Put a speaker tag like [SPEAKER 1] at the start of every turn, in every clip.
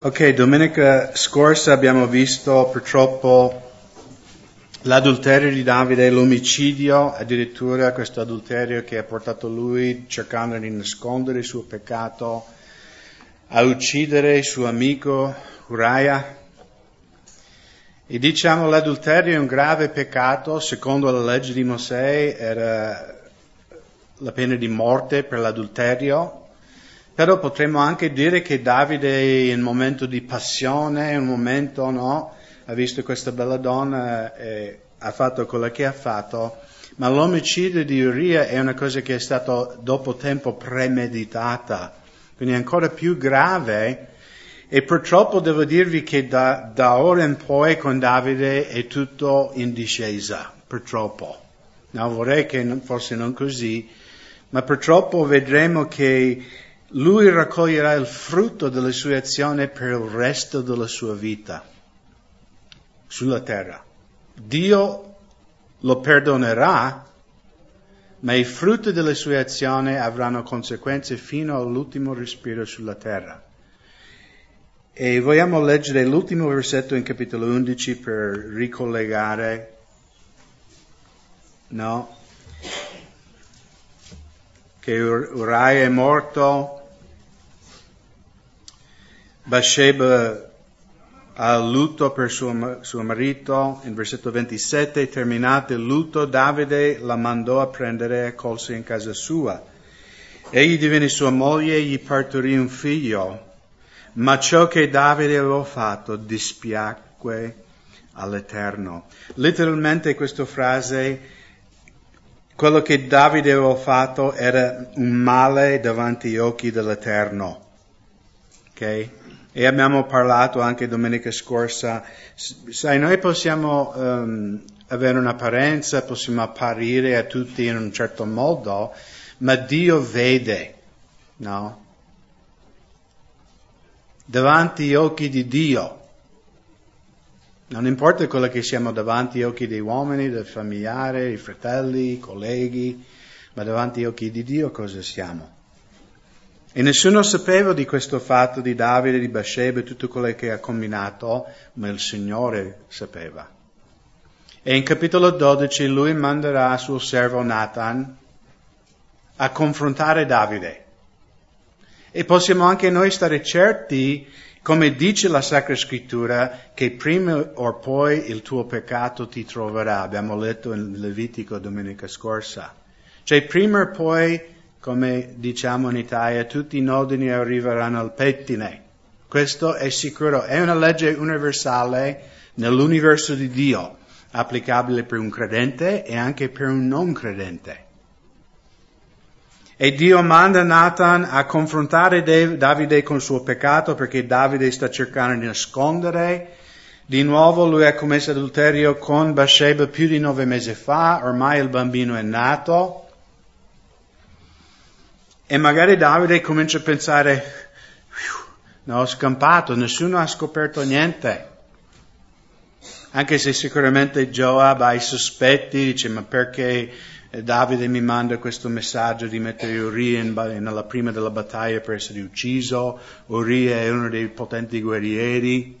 [SPEAKER 1] Ok, domenica scorsa abbiamo visto purtroppo l'adulterio di Davide, l'omicidio, addirittura questo adulterio che ha portato lui cercando di nascondere il suo peccato a uccidere il suo amico Uriah. E diciamo l'adulterio è un grave peccato, secondo la legge di Mosè era la pena di morte per l'adulterio, però potremmo anche dire che Davide in un momento di passione, in un momento, no, ha visto questa bella donna e ha fatto quello che ha fatto, ma l'omicidio di Uria è una cosa che è stata dopo tempo premeditata, quindi ancora più grave. E purtroppo devo dirvi che da, da ora in poi con Davide è tutto in discesa, purtroppo. No, vorrei che fosse non così, ma purtroppo vedremo che lui raccoglierà il frutto delle sue azioni per il resto della sua vita sulla terra. Dio lo perdonerà, ma i frutti delle sue azioni avranno conseguenze fino all'ultimo respiro sulla terra. E vogliamo leggere l'ultimo versetto in capitolo 11 per ricollegare, no? Che Uriah è morto Bathsheba ha lutto per suo, suo, marito, in versetto 27, terminato il lutto, Davide la mandò a prendere e colse in casa sua. Egli divenne sua moglie e gli partorì un figlio, ma ciò che Davide aveva fatto dispiacque all'Eterno. Letteralmente questa frase, quello che Davide aveva fatto era un male davanti agli occhi dell'Eterno. Okay? E abbiamo parlato anche domenica scorsa, sai, noi possiamo um, avere un'apparenza, possiamo apparire a tutti in un certo modo, ma Dio vede, no? Davanti agli occhi di Dio. Non importa quello che siamo davanti agli occhi degli uomini, del familiare, i fratelli, i colleghi, ma davanti agli occhi di Dio cosa siamo? E nessuno sapeva di questo fatto di Davide, di Bathsheba e tutto quello che ha combinato, ma il Signore sapeva. E in capitolo 12 lui manderà suo servo Nathan a confrontare Davide. E possiamo anche noi stare certi, come dice la Sacra Scrittura, che prima o poi il tuo peccato ti troverà. Abbiamo letto in Levitico domenica scorsa. Cioè prima o poi come diciamo in Italia, tutti i nodini arriveranno al pettine. Questo è sicuro, è una legge universale nell'universo di Dio, applicabile per un credente e anche per un non credente. E Dio manda Nathan a confrontare Davide con il suo peccato perché Davide sta cercando di nascondere. Di nuovo lui ha commesso adulterio con Bathsheba più di nove mesi fa, ormai il bambino è nato. E magari Davide comincia a pensare, no, ho scampato, nessuno ha scoperto niente. Anche se sicuramente Joab ha i sospetti, dice, ma perché Davide mi manda questo messaggio di mettere Uria nella prima della battaglia per essere ucciso? Uria è uno dei potenti guerrieri.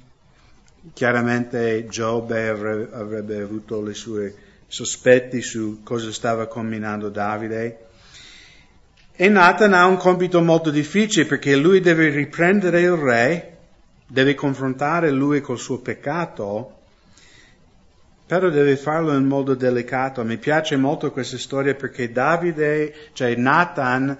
[SPEAKER 1] Chiaramente Giobbe avrebbe avuto i suoi sospetti su cosa stava combinando Davide. E Nathan ha un compito molto difficile perché lui deve riprendere il re, deve confrontare lui col suo peccato, però deve farlo in modo delicato. Mi piace molto questa storia perché Davide, cioè Nathan,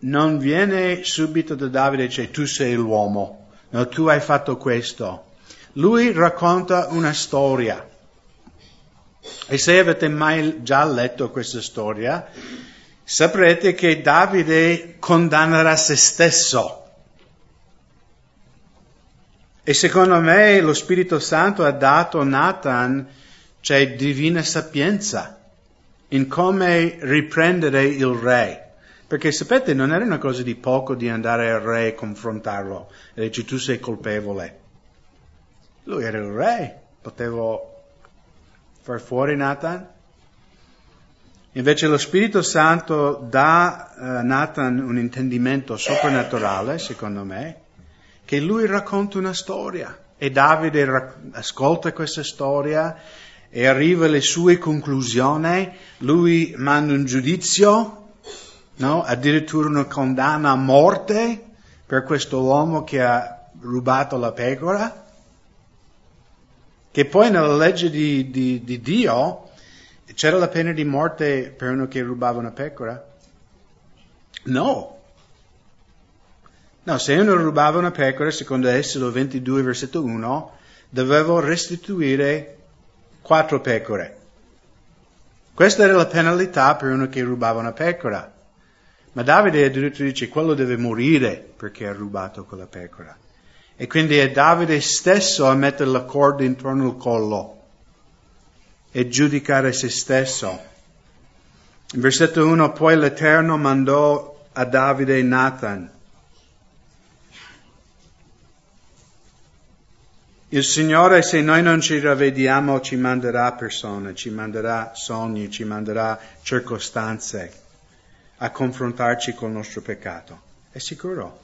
[SPEAKER 1] non viene subito da Davide e dice tu sei l'uomo, no, tu hai fatto questo. Lui racconta una storia. E se avete mai già letto questa storia, saprete che Davide condannerà se stesso. E secondo me lo Spirito Santo ha dato a Nathan, cioè divina sapienza, in come riprendere il re. Perché sapete, non era una cosa di poco di andare al re e confrontarlo e dici tu sei colpevole. Lui era il re, potevo far fuori Nathan. Invece lo Spirito Santo dà a Nathan un intendimento soprannaturale, secondo me, che lui racconta una storia. E Davide rac- ascolta questa storia e arriva alle sue conclusioni, lui manda un giudizio, no? addirittura una condanna a morte per questo uomo che ha rubato la pecora, che poi nella legge di, di, di Dio c'era la pena di morte per uno che rubava una pecora? No, No, se uno rubava una pecora, secondo Esodo 22, versetto 1, dovevo restituire quattro pecore. Questa era la penalità per uno che rubava una pecora. Ma Davide addirittura dice quello deve morire perché ha rubato quella pecora. E quindi è Davide stesso a mettere la corda intorno al collo e giudicare se stesso. In versetto 1, poi l'Eterno mandò a Davide Nathan Il Signore, se noi non ci ravvediamo, ci manderà persone, ci manderà sogni, ci manderà circostanze a confrontarci col nostro peccato. È sicuro.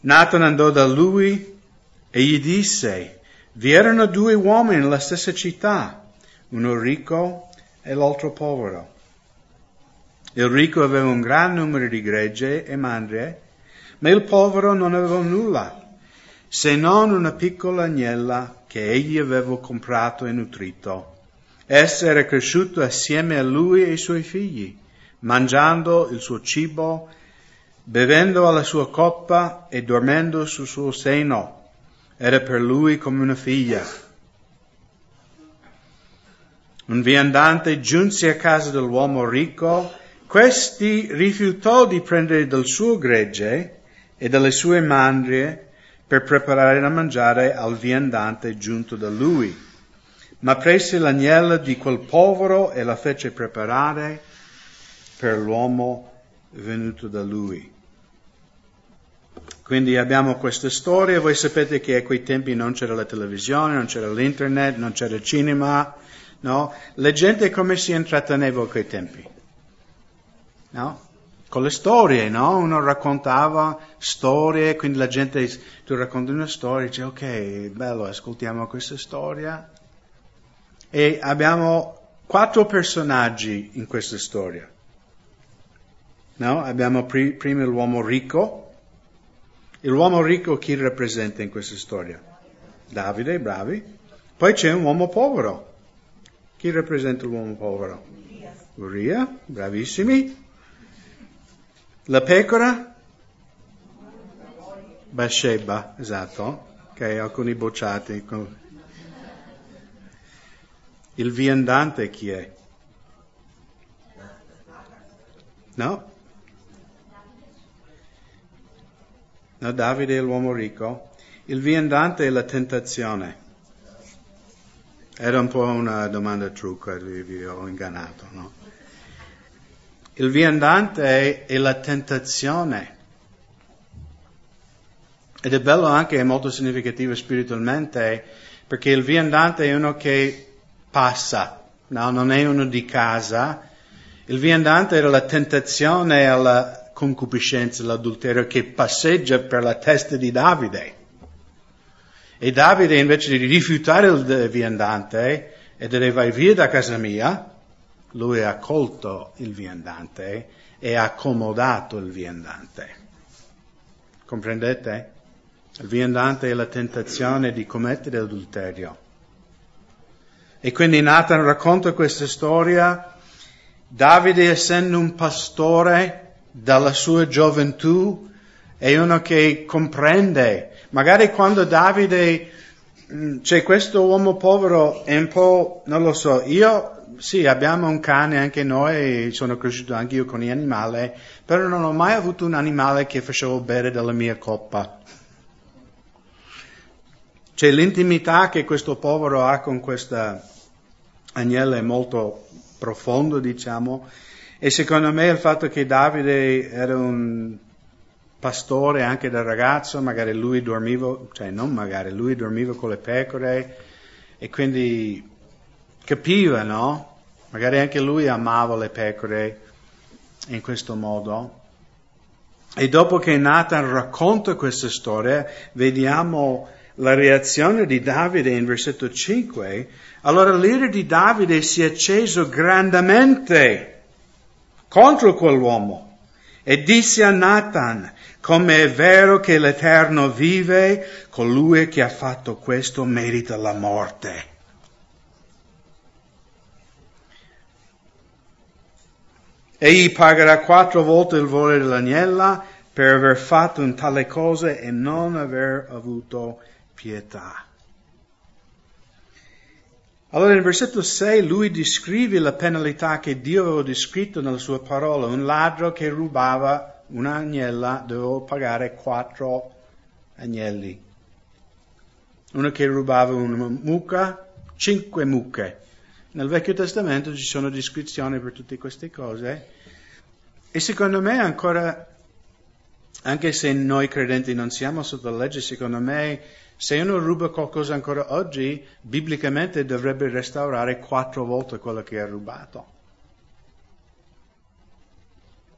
[SPEAKER 1] Nathan andò da lui e gli disse, vi erano due uomini nella stessa città, uno ricco e l'altro povero. Il ricco aveva un gran numero di gregge e mandrie, ma il povero non aveva nulla, se non una piccola agnella che egli aveva comprato e nutrito. Essa era cresciuta assieme a lui e ai suoi figli, mangiando il suo cibo, bevendo alla sua coppa e dormendo sul suo seno. Era per lui come una figlia. Un viandante giunse a casa dell'uomo ricco, questi rifiutò di prendere del suo gregge e dalle sue mandrie per preparare da mangiare al viandante giunto da lui. Ma prese l'agnello di quel povero e la fece preparare per l'uomo venuto da lui. Quindi abbiamo questa storia, voi sapete che a quei tempi non c'era la televisione, non c'era l'internet, non c'era il cinema, no? La gente come si intratteneva a quei tempi? No? con le storie, no? Uno raccontava storie, quindi la gente, tu racconti una storia, dice ok, bello, ascoltiamo questa storia. E abbiamo quattro personaggi in questa storia. No? Abbiamo pri- prima l'uomo ricco. L'uomo ricco chi rappresenta in questa storia? Davide, bravi. Poi c'è un uomo povero. Chi rappresenta l'uomo povero? Uria, bravissimi. La pecora? Bathsheba, esatto. Ok, alcuni bocciati. Il viandante chi è? No? No, Davide è l'uomo ricco. Il viandante è la tentazione. Era un po' una domanda trucca, vi ho ingannato, no? Il viandante è la tentazione. Ed è bello anche, è molto significativo spiritualmente, perché il viandante è uno che passa, no? non è uno di casa. Il viandante era la tentazione alla concupiscenza, l'adulterio che passeggia per la testa di Davide. E Davide invece di rifiutare il viandante e dire vai via da casa mia, lui ha accolto il viandante e ha accomodato il viandante. Comprendete? Il viandante è la tentazione di commettere adulterio. E quindi Nathan racconta questa storia. Davide, essendo un pastore dalla sua gioventù, è uno che comprende. Magari quando Davide, mm, c'è questo uomo povero, è un po', non lo so, io sì, abbiamo un cane anche noi, sono cresciuto anche io con gli animali, però non ho mai avuto un animale che facevo bere dalla mia coppa. C'è l'intimità che questo povero ha con questa agnella è molto profondo, diciamo, e secondo me il fatto che Davide era un pastore anche da ragazzo, magari lui dormiva, cioè non magari, lui dormiva con le pecore e quindi capiva, no? Magari anche lui amava le pecore in questo modo. E dopo che Nathan racconta questa storia, vediamo la reazione di Davide in versetto 5. Allora l'ira di Davide si è acceso grandemente contro quell'uomo e disse a Nathan, come è vero che l'Eterno vive, colui che ha fatto questo merita la morte. Egli pagherà quattro volte il valore dell'agnella per aver fatto un tale cosa e non aver avuto pietà. Allora nel versetto 6 lui descrive la penalità che Dio aveva descritto nella sua parola. Un ladro che rubava un'agnella doveva pagare quattro agnelli. Uno che rubava una mucca, cinque mucche. Nel Vecchio Testamento ci sono descrizioni per tutte queste cose e secondo me ancora, anche se noi credenti non siamo sotto la legge, secondo me se uno ruba qualcosa ancora oggi, biblicamente dovrebbe restaurare quattro volte quello che ha rubato.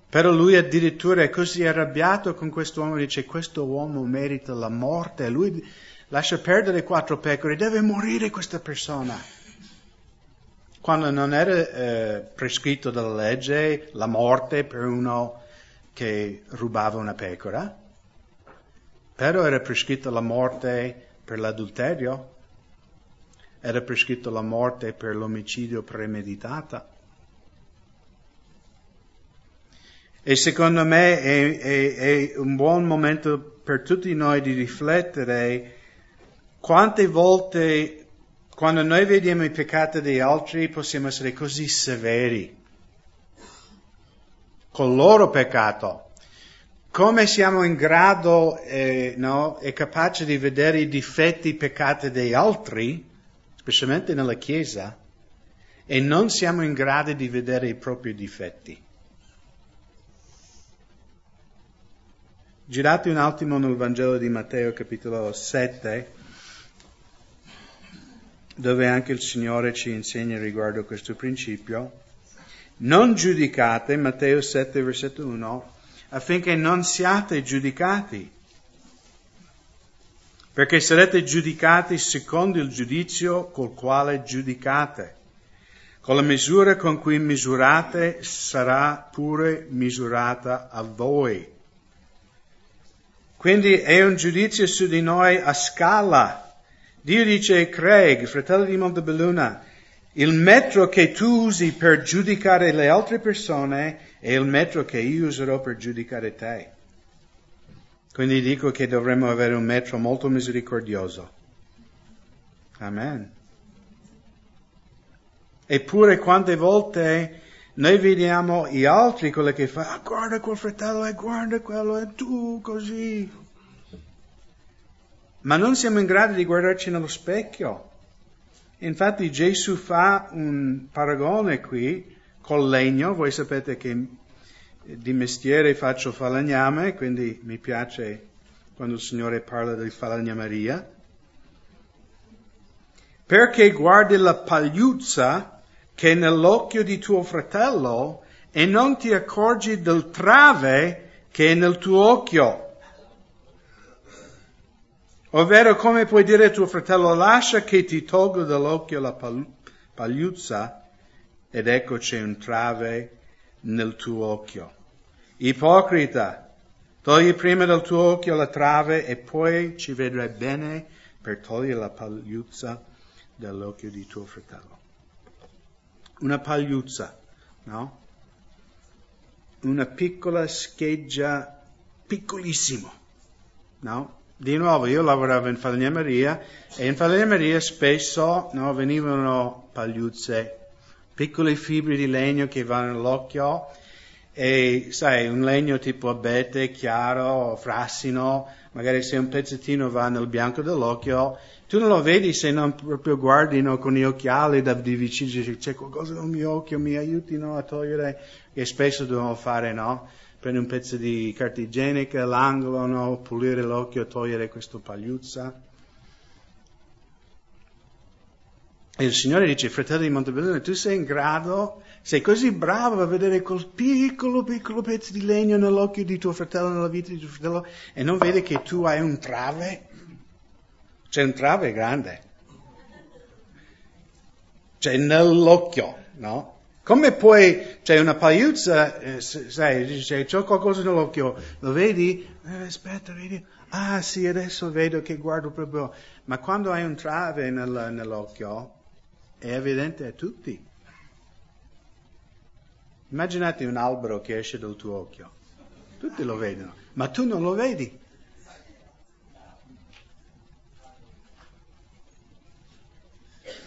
[SPEAKER 1] Però lui addirittura è così arrabbiato con quest'uomo, dice questo uomo merita la morte, lui lascia perdere quattro pecore, deve morire questa persona quando non era eh, prescritto dalla legge la morte per uno che rubava una pecora, però era prescritta la morte per l'adulterio, era prescritta la morte per l'omicidio premeditata. E secondo me è, è, è un buon momento per tutti noi di riflettere quante volte quando noi vediamo i peccati degli altri possiamo essere così severi con il loro peccato. Come siamo in grado eh, no, e capaci di vedere i difetti, i peccati degli altri, specialmente nella Chiesa, e non siamo in grado di vedere i propri difetti. Girate un attimo nel Vangelo di Matteo capitolo 7 dove anche il Signore ci insegna riguardo questo principio. Non giudicate, Matteo 7, versetto 1, affinché non siate giudicati, perché sarete giudicati secondo il giudizio col quale giudicate. Con la misura con cui misurate sarà pure misurata a voi. Quindi è un giudizio su di noi a scala Dio dice Craig, fratello di Montebelluna, il metro che tu usi per giudicare le altre persone è il metro che io userò per giudicare te. Quindi dico che dovremmo avere un metro molto misericordioso. Amen. Eppure quante volte noi vediamo gli altri quello che fa, ah, guarda quel fratello e guarda quello e tu così ma non siamo in grado di guardarci nello specchio. Infatti Gesù fa un paragone qui col legno, voi sapete che di mestiere faccio falegname, quindi mi piace quando il Signore parla di falegnameria, perché guardi la pagliuzza che è nell'occhio di tuo fratello e non ti accorgi del trave che è nel tuo occhio. Ovvero come puoi dire a tuo fratello lascia che ti tolgo dall'occhio la pagliuzza ed ecco c'è un trave nel tuo occhio. Ipocrita, togli prima dal tuo occhio la trave e poi ci vedrai bene per togliere la pagliuzza dall'occhio di tuo fratello. Una pagliuzza, no? Una piccola scheggia, piccolissimo, no? Di nuovo io lavoravo in falegnameria e in falegnameria spesso no, venivano pagliuzze, piccole fibre di legno che vanno nell'occhio e sai, un legno tipo abete, chiaro, frassino, magari se un pezzettino va nel bianco dell'occhio, tu non lo vedi se non proprio guardi no, con gli occhiali da di vicino, c'è qualcosa nel mio occhio, mi aiutino a togliere, che spesso dobbiamo fare, no? Prendi un pezzo di carta igienica, l'angolo, no? pulire l'occhio, togliere questa pagliuzza. E il Signore dice, fratello di Montebellone, tu sei in grado, sei così bravo a vedere quel piccolo, piccolo pezzo di legno nell'occhio di tuo fratello, nella vita di tuo fratello, e non vedi che tu hai un trave? C'è un trave grande. C'è nell'occhio, no? Come puoi, c'è una pagliuzza, eh, sai, dice, c'ho qualcosa nell'occhio, lo vedi? Eh, aspetta, vedi? Ah sì, adesso vedo che guardo proprio. Ma quando hai un trave nel, nell'occhio, è evidente a tutti. Immaginate un albero che esce dal tuo occhio. Tutti lo vedono, ma tu non lo vedi.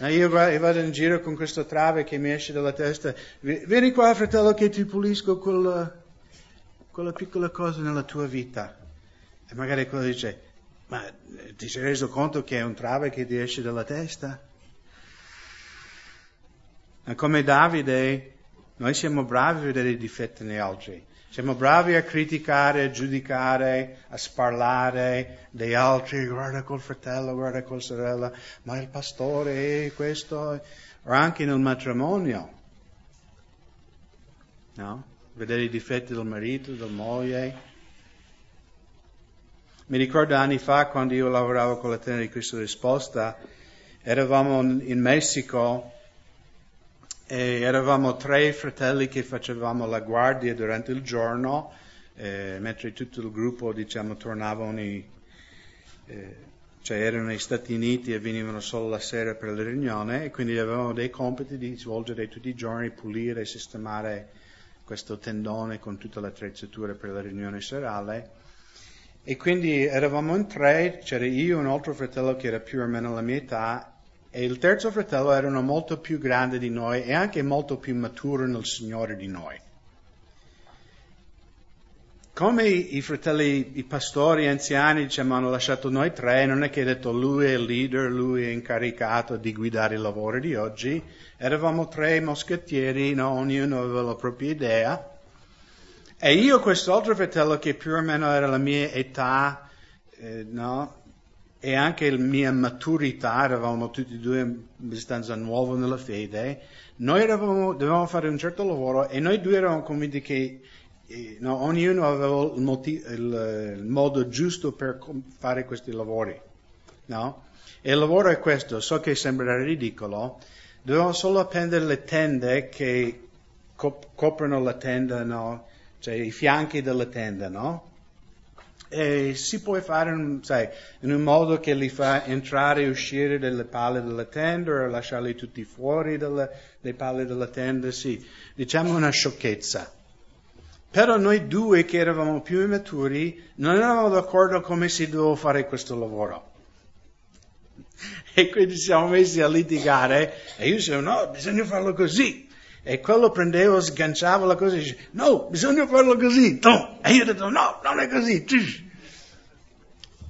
[SPEAKER 1] Io vado in giro con questo trave che mi esce dalla testa. Vieni qua, fratello, che ti pulisco quella, quella piccola cosa nella tua vita. E magari quello dice, ma ti sei reso conto che è un trave che ti esce dalla testa? Come Davide, noi siamo bravi a vedere i difetti negli altri. Siamo bravi a criticare, a giudicare, a sparlare degli altri, guarda quel fratello, guarda quella sorella, ma il pastore è questo, o anche nel matrimonio. No? Vedere i difetti del marito, della moglie. Mi ricordo anni fa quando io lavoravo con la Tenda di Cristo Risposta, eravamo in Messico e eravamo tre fratelli che facevamo la guardia durante il giorno, eh, mentre tutto il gruppo, diciamo, tornavano, i, eh, cioè erano negli Stati Uniti e venivano solo la sera per la riunione, e quindi avevamo dei compiti di svolgere tutti i giorni, pulire e sistemare questo tendone con tutta l'attrezzatura per la riunione serale. E quindi eravamo in tre, c'era io e un altro fratello che era più o meno la mia età, e il terzo fratello era molto più grande di noi e anche molto più maturo nel Signore di noi. Come i fratelli, i pastori anziani diciamo, hanno lasciato noi tre, non è che ha detto lui è il leader, lui è incaricato di guidare il lavoro di oggi, eravamo tre moschettieri, no? ognuno aveva la propria idea. E io, questo altro fratello che più o meno era la mia età, eh, no? E anche la mia maturità, eravamo tutti e due abbastanza nuovi nella fede, noi eravamo, dovevamo fare un certo lavoro e noi due eravamo convinti che eh, no, ognuno aveva il, motivo, il, il, modo giusto per fare questi lavori. No? E il lavoro è questo, so che sembra ridicolo, dovevamo solo appendere le tende che cop- coprono la tenda, no? cioè i fianchi della tenda, no? E si può fare sai, in un modo che li fa entrare e uscire dalle palle della tenda o lasciarli tutti fuori dalle palle della tenda, sì, diciamo una sciocchezza. Però noi due che eravamo più immaturi non eravamo d'accordo come si doveva fare questo lavoro. E quindi siamo messi a litigare e io dicevo no, bisogna farlo così. E quello prendeva, sganciava la cosa e diceva, no, bisogna farlo così, no. E io ho detto, no, non è così.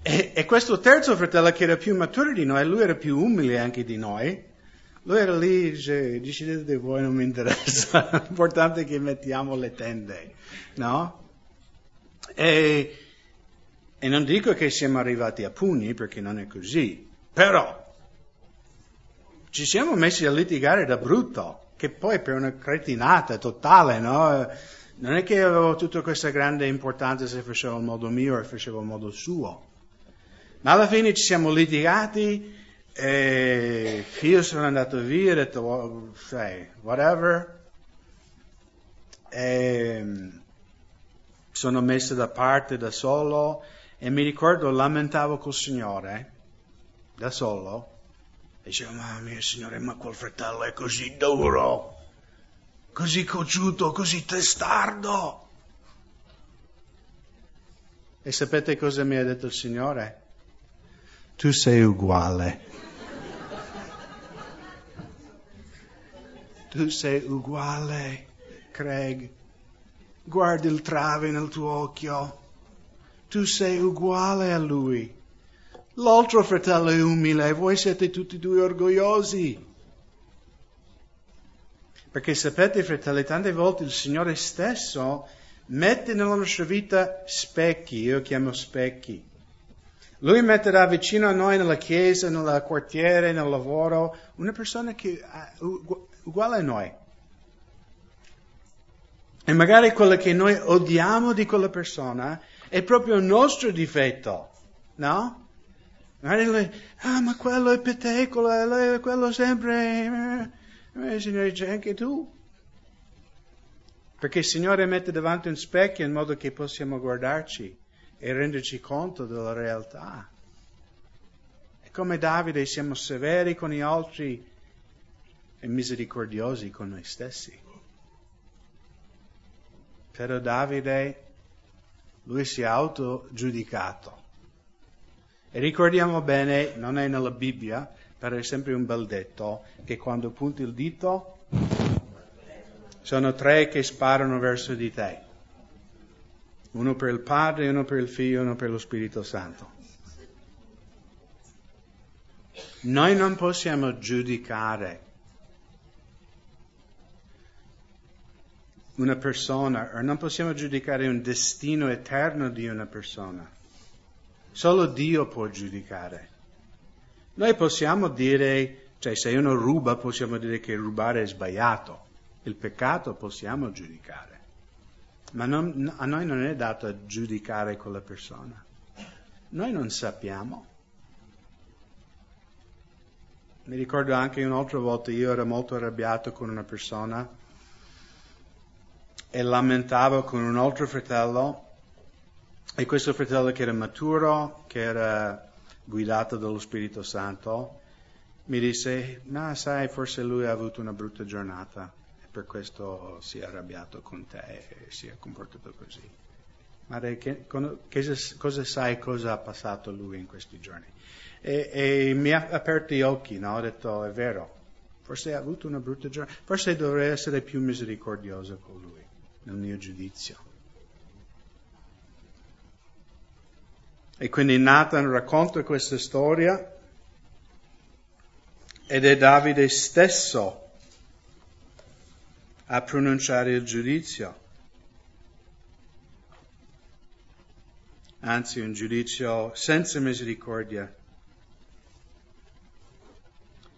[SPEAKER 1] E, e, questo terzo fratello che era più maturo di noi, lui era più umile anche di noi, lui era lì, dice, decidete voi, non mi interessa, l'importante è che mettiamo le tende, no? E, e non dico che siamo arrivati a pugni, perché non è così, però ci siamo messi a litigare da brutto che poi per una cretinata totale, no? Non è che avevo tutta questa grande importanza se facevo il modo mio o facevo il modo suo. Ma alla fine ci siamo litigati e io sono andato via, ho detto, sai, whatever. E sono messo da parte da solo e mi ricordo lamentavo col Signore, da solo, Diceva, mamma mia signore, ma quel fratello è così duro, così cocciuto, così testardo. E sapete cosa mi ha detto il Signore? Tu sei uguale. tu sei uguale, Craig. Guardi il trave nel tuo occhio. Tu sei uguale a lui. L'altro fratello è umile e voi siete tutti e due orgogliosi. Perché sapete, fratelli, tante volte il Signore stesso mette nella nostra vita specchi, io chiamo specchi. Lui metterà vicino a noi nella chiesa, nel quartiere, nel lavoro, una persona che è uguale a noi. E magari quello che noi odiamo di quella persona è proprio un nostro difetto, no? Ah, ma quello è petecolo, quello sempre... Eh, eh, Signore, c'è anche tu. Perché il Signore mette davanti un specchio in modo che possiamo guardarci e renderci conto della realtà. E come Davide siamo severi con gli altri e misericordiosi con noi stessi. Però Davide, lui si è autogiudicato. E ricordiamo bene, non è nella Bibbia, però è sempre un bel detto, che quando punti il dito sono tre che sparano verso di te uno per il Padre, uno per il Figlio, uno per lo Spirito Santo. Noi non possiamo giudicare una persona o non possiamo giudicare un destino eterno di una persona. Solo Dio può giudicare. Noi possiamo dire, cioè se uno ruba possiamo dire che rubare è sbagliato, il peccato possiamo giudicare ma non, a noi non è dato giudicare quella persona. Noi non sappiamo. Mi ricordo anche un'altra volta io ero molto arrabbiato con una persona e lamentavo con un altro fratello e questo fratello che era maturo, che era guidato dallo Spirito Santo, mi disse, ma sai, forse lui ha avuto una brutta giornata per questo si è arrabbiato con te e si è comportato così. Ma che, che, cosa sai cosa ha passato lui in questi giorni? E, e mi ha aperto gli occhi, no? ho detto è vero, forse ha avuto una brutta giornata, forse dovrei essere più misericordioso con lui, nel mio giudizio. E quindi Nathan racconta questa storia ed è Davide stesso a pronunciare il giudizio, anzi un giudizio senza misericordia.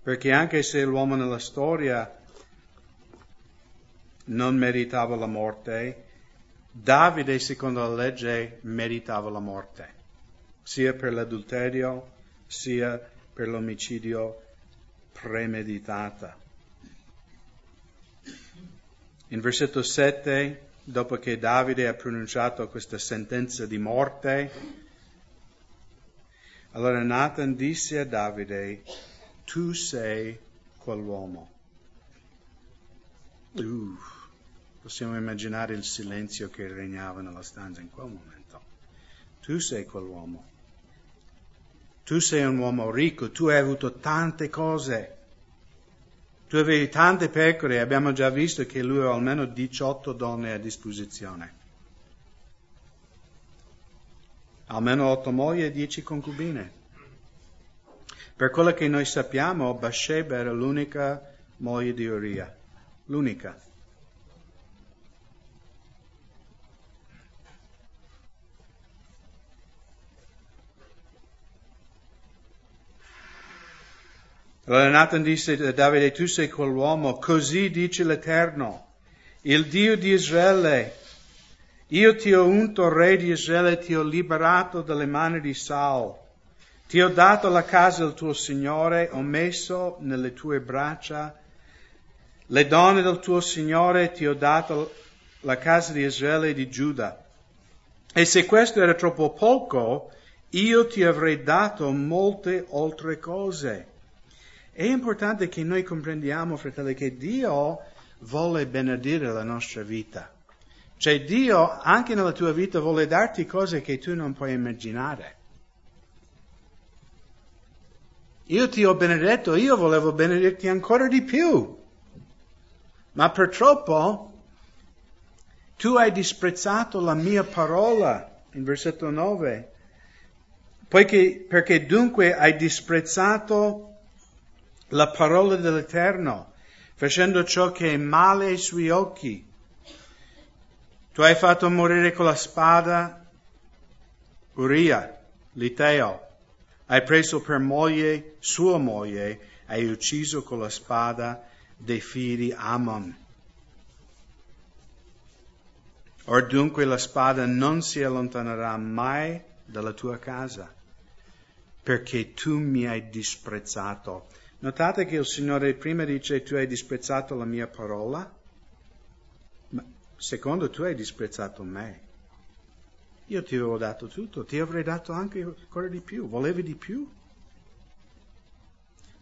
[SPEAKER 1] Perché anche se l'uomo nella storia non meritava la morte, Davide, secondo la legge, meritava la morte, sia per l'adulterio, sia per l'omicidio premeditata. In versetto 7, dopo che Davide ha pronunciato questa sentenza di morte, allora Nathan disse a Davide, tu sei quell'uomo. Uh, possiamo immaginare il silenzio che regnava nella stanza in quel momento. Tu sei quell'uomo. Tu sei un uomo ricco, tu hai avuto tante cose. Tu avevi tante pecore abbiamo già visto che lui ha almeno 18 donne a disposizione. Almeno 8 mogli e 10 concubine. Per quello che noi sappiamo, Bathsheba era l'unica moglie di Uria. L'unica. Allora Nathan disse a Davide, tu sei quell'uomo, così dice l'Eterno, il Dio di Israele, io ti ho unto re di Israele, ti ho liberato dalle mani di Saul, ti ho dato la casa del tuo Signore, ho messo nelle tue braccia le donne del tuo Signore, ti ho dato la casa di Israele e di Giuda. E se questo era troppo poco, io ti avrei dato molte altre cose. È importante che noi comprendiamo, fratelli, che Dio vuole benedire la nostra vita. Cioè Dio anche nella tua vita vuole darti cose che tu non puoi immaginare. Io ti ho benedetto, io volevo benedirti ancora di più. Ma purtroppo tu hai disprezzato la mia parola, in versetto 9, poiché, perché dunque hai disprezzato la parola dell'Eterno, facendo ciò che è male ai suoi occhi. Tu hai fatto morire con la spada Uria, l'Iteo, Hai preso per moglie sua moglie, hai ucciso con la spada dei figli Ammon. Or dunque la spada non si allontanerà mai dalla tua casa, perché tu mi hai disprezzato. Notate che il Signore prima dice tu hai disprezzato la mia parola, ma secondo tu hai disprezzato me. Io ti avevo dato tutto, ti avrei dato anche ancora di più. Volevi di più?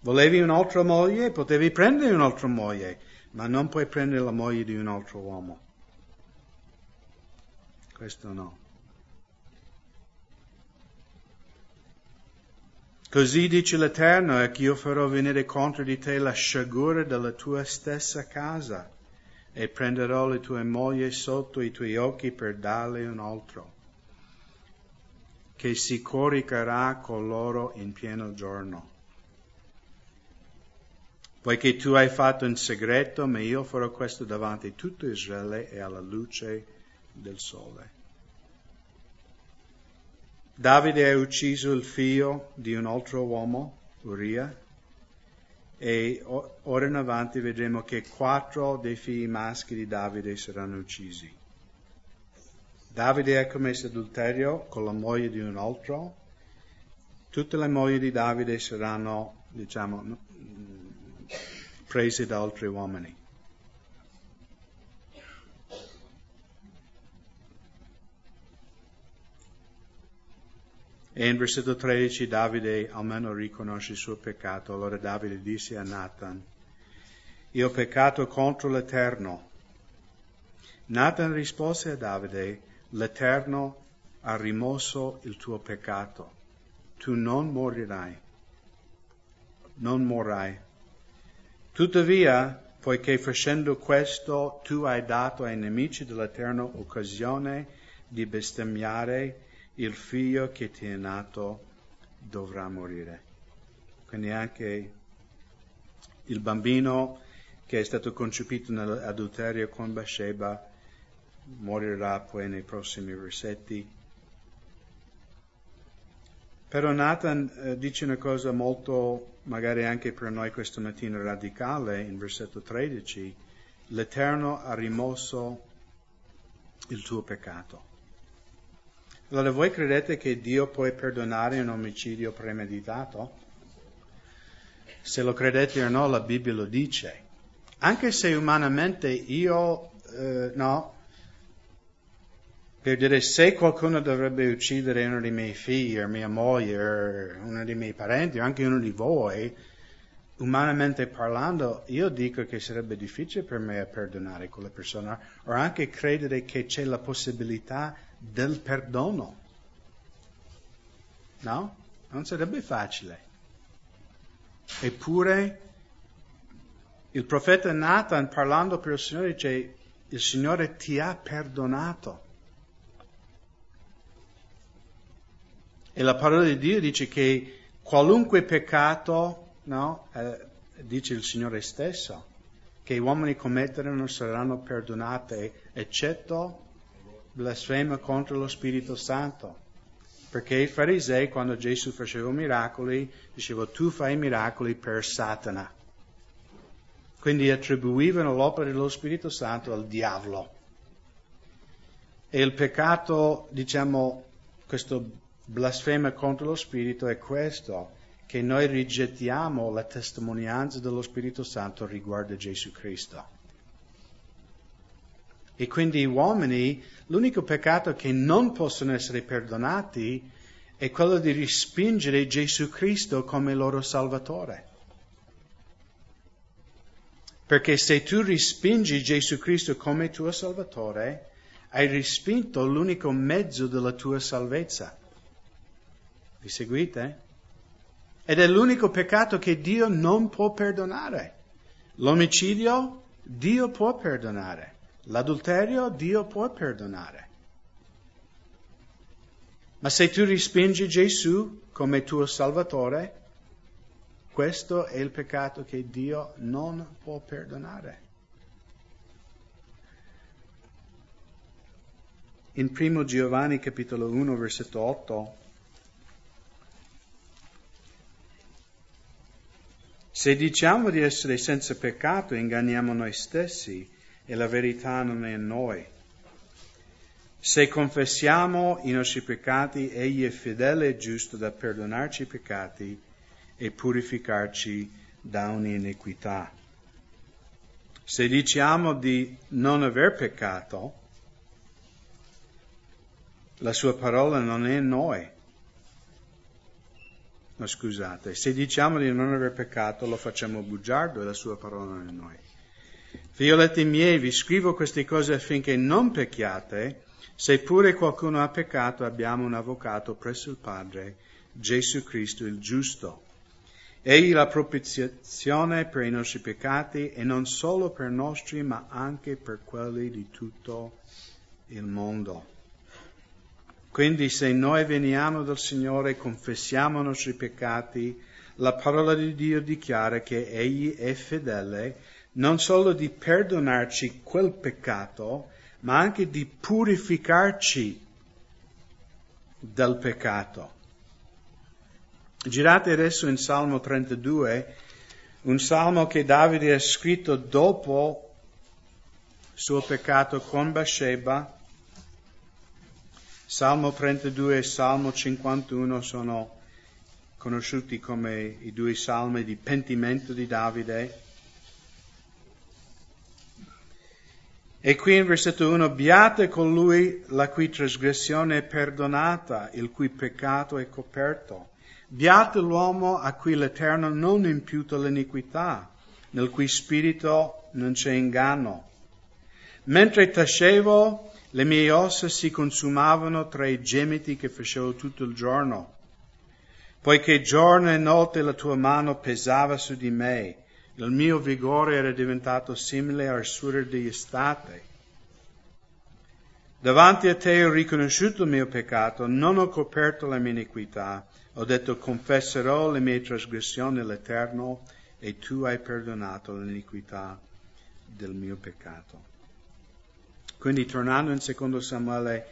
[SPEAKER 1] Volevi un'altra moglie? Potevi prendere un'altra moglie, ma non puoi prendere la moglie di un altro uomo. Questo no. Così dice l'Eterno, è che io farò venire contro di te la sciagura della tua stessa casa e prenderò le tue mogli sotto i tuoi occhi per darle un altro, che si coricherà con loro in pieno giorno. Poiché tu hai fatto in segreto, ma io farò questo davanti a tutto Israele e alla luce del sole. Davide ha ucciso il figlio di un altro uomo, Uria, e ora in avanti vedremo che quattro dei figli maschi di Davide saranno uccisi. Davide ha commesso adulterio con la moglie di un altro, tutte le mogli di Davide saranno, diciamo, prese da altri uomini. E in versetto 13 Davide almeno riconosce il suo peccato. Allora Davide disse a Nathan, io ho peccato contro l'Eterno. Nathan rispose a Davide, l'Eterno ha rimosso il tuo peccato. Tu non morirai. Non morrai. Tuttavia, poiché facendo questo tu hai dato ai nemici dell'Eterno occasione di bestemmiare il figlio che ti è nato dovrà morire. Quindi anche il bambino che è stato concepito nell'adulterio con Bathsheba morirà poi nei prossimi versetti. Però Nathan eh, dice una cosa molto, magari anche per noi questa mattina radicale, in versetto 13, l'Eterno ha rimosso il tuo peccato. Allora voi credete che Dio può perdonare un omicidio premeditato? Se lo credete o no, la Bibbia lo dice. Anche se umanamente io, eh, no, per dire se qualcuno dovrebbe uccidere uno dei miei figli, o mia moglie, o uno dei miei parenti, o anche uno di voi, umanamente parlando, io dico che sarebbe difficile per me perdonare quella persona, o anche credere che c'è la possibilità del perdono. No? Non sarebbe facile. Eppure il profeta Nathan parlando per il Signore dice il Signore ti ha perdonato. E la parola di Dio dice che qualunque peccato, no, eh, dice il Signore stesso, che gli uomini commetteranno saranno perdonati, eccetto blasfema contro lo Spirito Santo. Perché i farisei, quando Gesù faceva miracoli, dicevano tu fai miracoli per Satana. Quindi attribuivano l'opera dello Spirito Santo al diavolo. E il peccato, diciamo, questo blasfema contro lo Spirito è questo, che noi rigettiamo la testimonianza dello Spirito Santo riguardo a Gesù Cristo. E quindi gli uomini, l'unico peccato che non possono essere perdonati è quello di respingere Gesù Cristo come loro Salvatore. Perché se tu respingi Gesù Cristo come tuo Salvatore, hai respinto l'unico mezzo della tua salvezza. Vi seguite? Ed è l'unico peccato che Dio non può perdonare. L'omicidio Dio può perdonare. L'adulterio Dio può perdonare. Ma se tu respingi Gesù come tuo Salvatore, questo è il peccato che Dio non può perdonare. In 1 Giovanni capitolo 1 versetto 8 Se diciamo di essere senza peccato, inganniamo noi stessi e la verità non è in noi. Se confessiamo i nostri peccati, Egli è fedele e giusto da perdonarci i peccati e purificarci da ogni iniquità. Se diciamo di non aver peccato, la sua parola non è in noi no, scusate, se diciamo di non aver peccato lo facciamo bugiardo e la sua parola non è in noi. Figlioletti miei, vi scrivo queste cose affinché non pecchiate, se pure qualcuno ha peccato abbiamo un avvocato presso il Padre, Gesù Cristo il giusto. Egli la propiziazione per i nostri peccati e non solo per i nostri ma anche per quelli di tutto il mondo. Quindi se noi veniamo dal Signore e confessiamo i nostri peccati, la parola di Dio dichiara che Egli è fedele non solo di perdonarci quel peccato, ma anche di purificarci dal peccato. Girate adesso in Salmo 32, un salmo che Davide ha scritto dopo il suo peccato con Bathsheba, Salmo 32 e Salmo 51 sono conosciuti come i due salmi di pentimento di Davide. E qui in versetto 1, beate colui la cui trasgressione è perdonata, il cui peccato è coperto. Beate l'uomo a cui l'Eterno non imputa l'iniquità, nel cui spirito non c'è inganno. Mentre tacevo, le mie ossa si consumavano tra i gemiti che facevo tutto il giorno, poiché giorno e notte la tua mano pesava su di me, il mio vigore era diventato simile al suore di estate. Davanti a te ho riconosciuto il mio peccato, non ho coperto la mia iniquità, ho detto confesserò le mie trasgressioni all'Eterno e tu hai perdonato l'iniquità del mio peccato. Quindi tornando in secondo Samuele,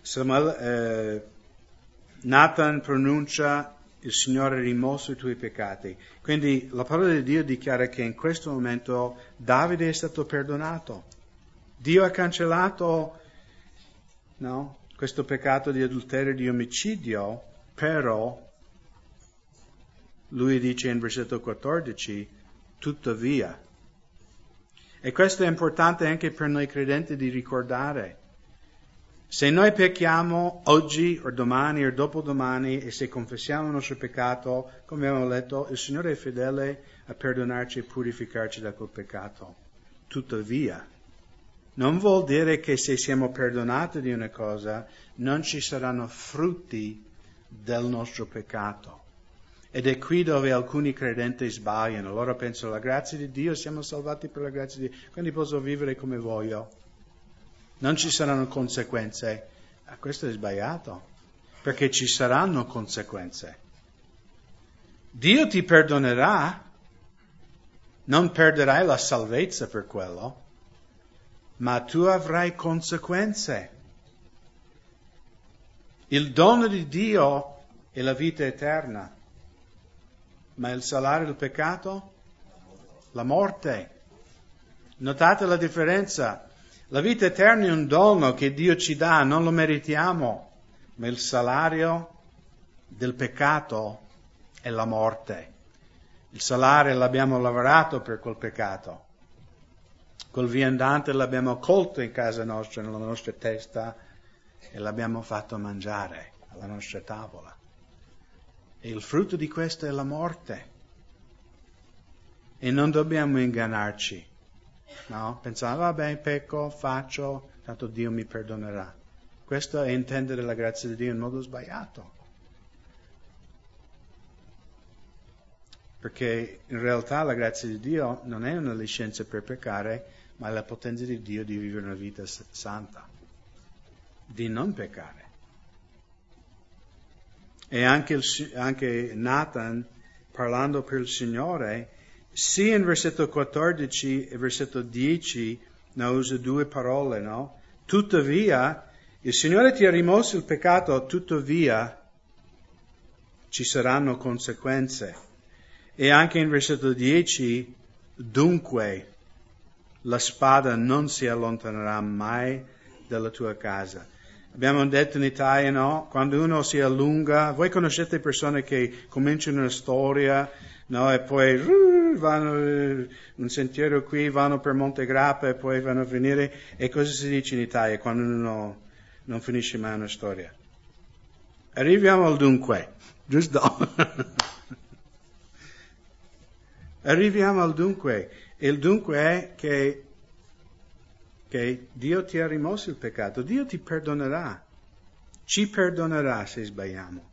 [SPEAKER 1] Samuele eh, Nathan pronuncia il Signore ha rimosso i tuoi peccati. Quindi la parola di Dio dichiara che in questo momento Davide è stato perdonato. Dio ha cancellato no, questo peccato di adulterio e di omicidio, però lui dice in versetto 14, tuttavia e questo è importante anche per noi credenti di ricordare. Se noi pecchiamo oggi o domani o dopodomani e se confessiamo il nostro peccato, come abbiamo letto, il Signore è fedele a perdonarci e purificarci da quel peccato. Tuttavia, non vuol dire che se siamo perdonati di una cosa non ci saranno frutti del nostro peccato. Ed è qui dove alcuni credenti sbagliano. Loro pensano la grazia di Dio, siamo salvati per la grazia di Dio, quindi posso vivere come voglio. Non ci saranno conseguenze. Ah, questo è sbagliato, perché ci saranno conseguenze. Dio ti perdonerà, non perderai la salvezza per quello, ma tu avrai conseguenze. Il dono di Dio è la vita eterna. Ma il salario del peccato? La morte. Notate la differenza. La vita eterna è un dono che Dio ci dà, non lo meritiamo, ma il salario del peccato è la morte. Il salario l'abbiamo lavorato per quel peccato. Quel viandante l'abbiamo colto in casa nostra, nella nostra testa, e l'abbiamo fatto mangiare alla nostra tavola. E il frutto di questo è la morte. E non dobbiamo ingannarci. No? Pensare, vabbè, pecco, faccio, tanto Dio mi perdonerà. Questo è intendere la grazia di Dio in modo sbagliato. Perché in realtà la grazia di Dio non è una licenza per peccare, ma è la potenza di Dio di vivere una vita santa, di non peccare. E anche, il, anche Nathan, parlando per il Signore, sia in versetto 14 e versetto 10, ne usa due parole, no? Tuttavia, il Signore ti ha rimosso il peccato, tuttavia ci saranno conseguenze. E anche in versetto 10, dunque la spada non si allontanerà mai dalla tua casa. Abbiamo detto in Italia, no? Quando uno si allunga, voi conoscete persone che cominciano una storia, no? E poi uh, vanno uh, un sentiero qui, vanno per Monte Grappa e poi vanno a venire. E cosa si dice in Italia quando uno non finisce mai una storia? Arriviamo al dunque, giusto? Arriviamo al dunque. Il dunque è che, che Dio ti ha rimosso il peccato, Dio ti perdonerà, ci perdonerà se sbagliamo.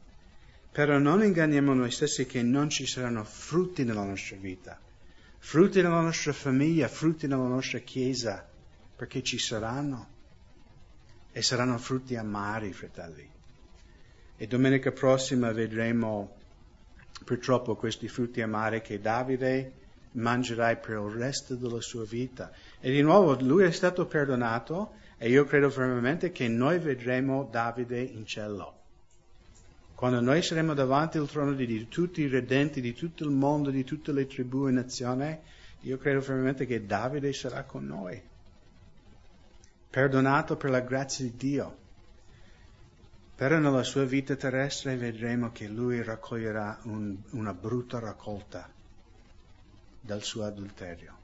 [SPEAKER 1] Però non inganniamo noi stessi che non ci saranno frutti nella nostra vita, frutti nella nostra famiglia, frutti nella nostra chiesa, perché ci saranno. E saranno frutti amari, fratelli. E domenica prossima vedremo purtroppo questi frutti amari che Davide mangerai per il resto della sua vita. E di nuovo lui è stato perdonato e io credo fermamente che noi vedremo Davide in cielo. Quando noi saremo davanti al trono di tutti i redenti di tutto il mondo, di tutte le tribù e nazioni, io credo fermamente che Davide sarà con noi. Perdonato per la grazia di Dio. Però nella sua vita terrestre vedremo che lui raccoglierà un, una brutta raccolta dal suo adulterio.